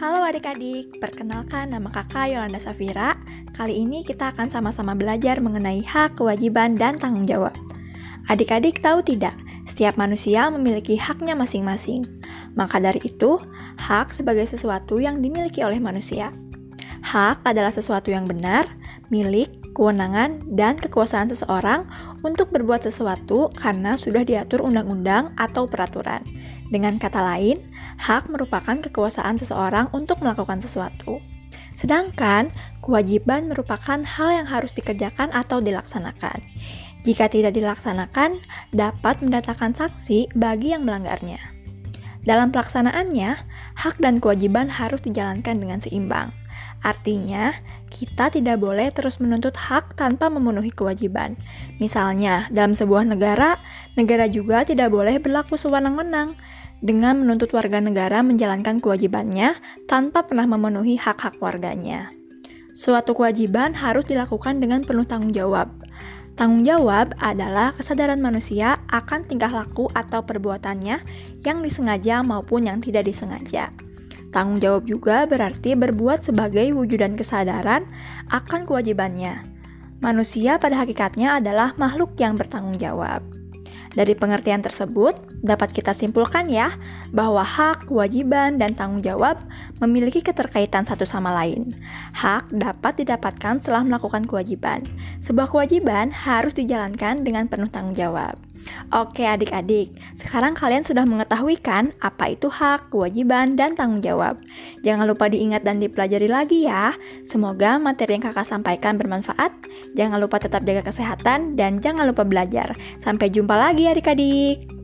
adik-adik, perkenalkan nama kakak Yolanda Safira. Kali ini kita akan sama-sama belajar mengenai hak, kewajiban, dan tanggung jawab. Adik-adik tahu tidak, setiap manusia memiliki haknya masing-masing. Maka dari itu, hak sebagai sesuatu yang dimiliki oleh manusia. Hak adalah sesuatu yang benar, milik, kewenangan, dan kekuasaan seseorang untuk berbuat sesuatu karena sudah diatur undang-undang atau peraturan. Dengan kata lain, hak merupakan kekuasaan seseorang untuk melakukan sesuatu. Sedangkan kewajiban merupakan hal yang harus dikerjakan atau dilaksanakan. Jika tidak dilaksanakan, dapat mendatangkan saksi bagi yang melanggarnya. Dalam pelaksanaannya, hak dan kewajiban harus dijalankan dengan seimbang. Artinya, kita tidak boleh terus menuntut hak tanpa memenuhi kewajiban. Misalnya, dalam sebuah negara, negara juga tidak boleh berlaku sewenang-wenang dengan menuntut warga negara menjalankan kewajibannya tanpa pernah memenuhi hak-hak warganya. Suatu kewajiban harus dilakukan dengan penuh tanggung jawab. Tanggung jawab adalah kesadaran manusia akan tingkah laku atau perbuatannya yang disengaja maupun yang tidak disengaja. Tanggung jawab juga berarti berbuat sebagai wujudan kesadaran akan kewajibannya. Manusia pada hakikatnya adalah makhluk yang bertanggung jawab. Dari pengertian tersebut, dapat kita simpulkan ya, bahwa hak, kewajiban, dan tanggung jawab memiliki keterkaitan satu sama lain. Hak dapat didapatkan setelah melakukan kewajiban. Sebuah kewajiban harus dijalankan dengan penuh tanggung jawab. Oke adik-adik, sekarang kalian sudah mengetahui kan apa itu hak, kewajiban, dan tanggung jawab. Jangan lupa diingat dan dipelajari lagi ya. Semoga materi yang kakak sampaikan bermanfaat. Jangan lupa tetap jaga kesehatan dan jangan lupa belajar. Sampai jumpa lagi adik-adik.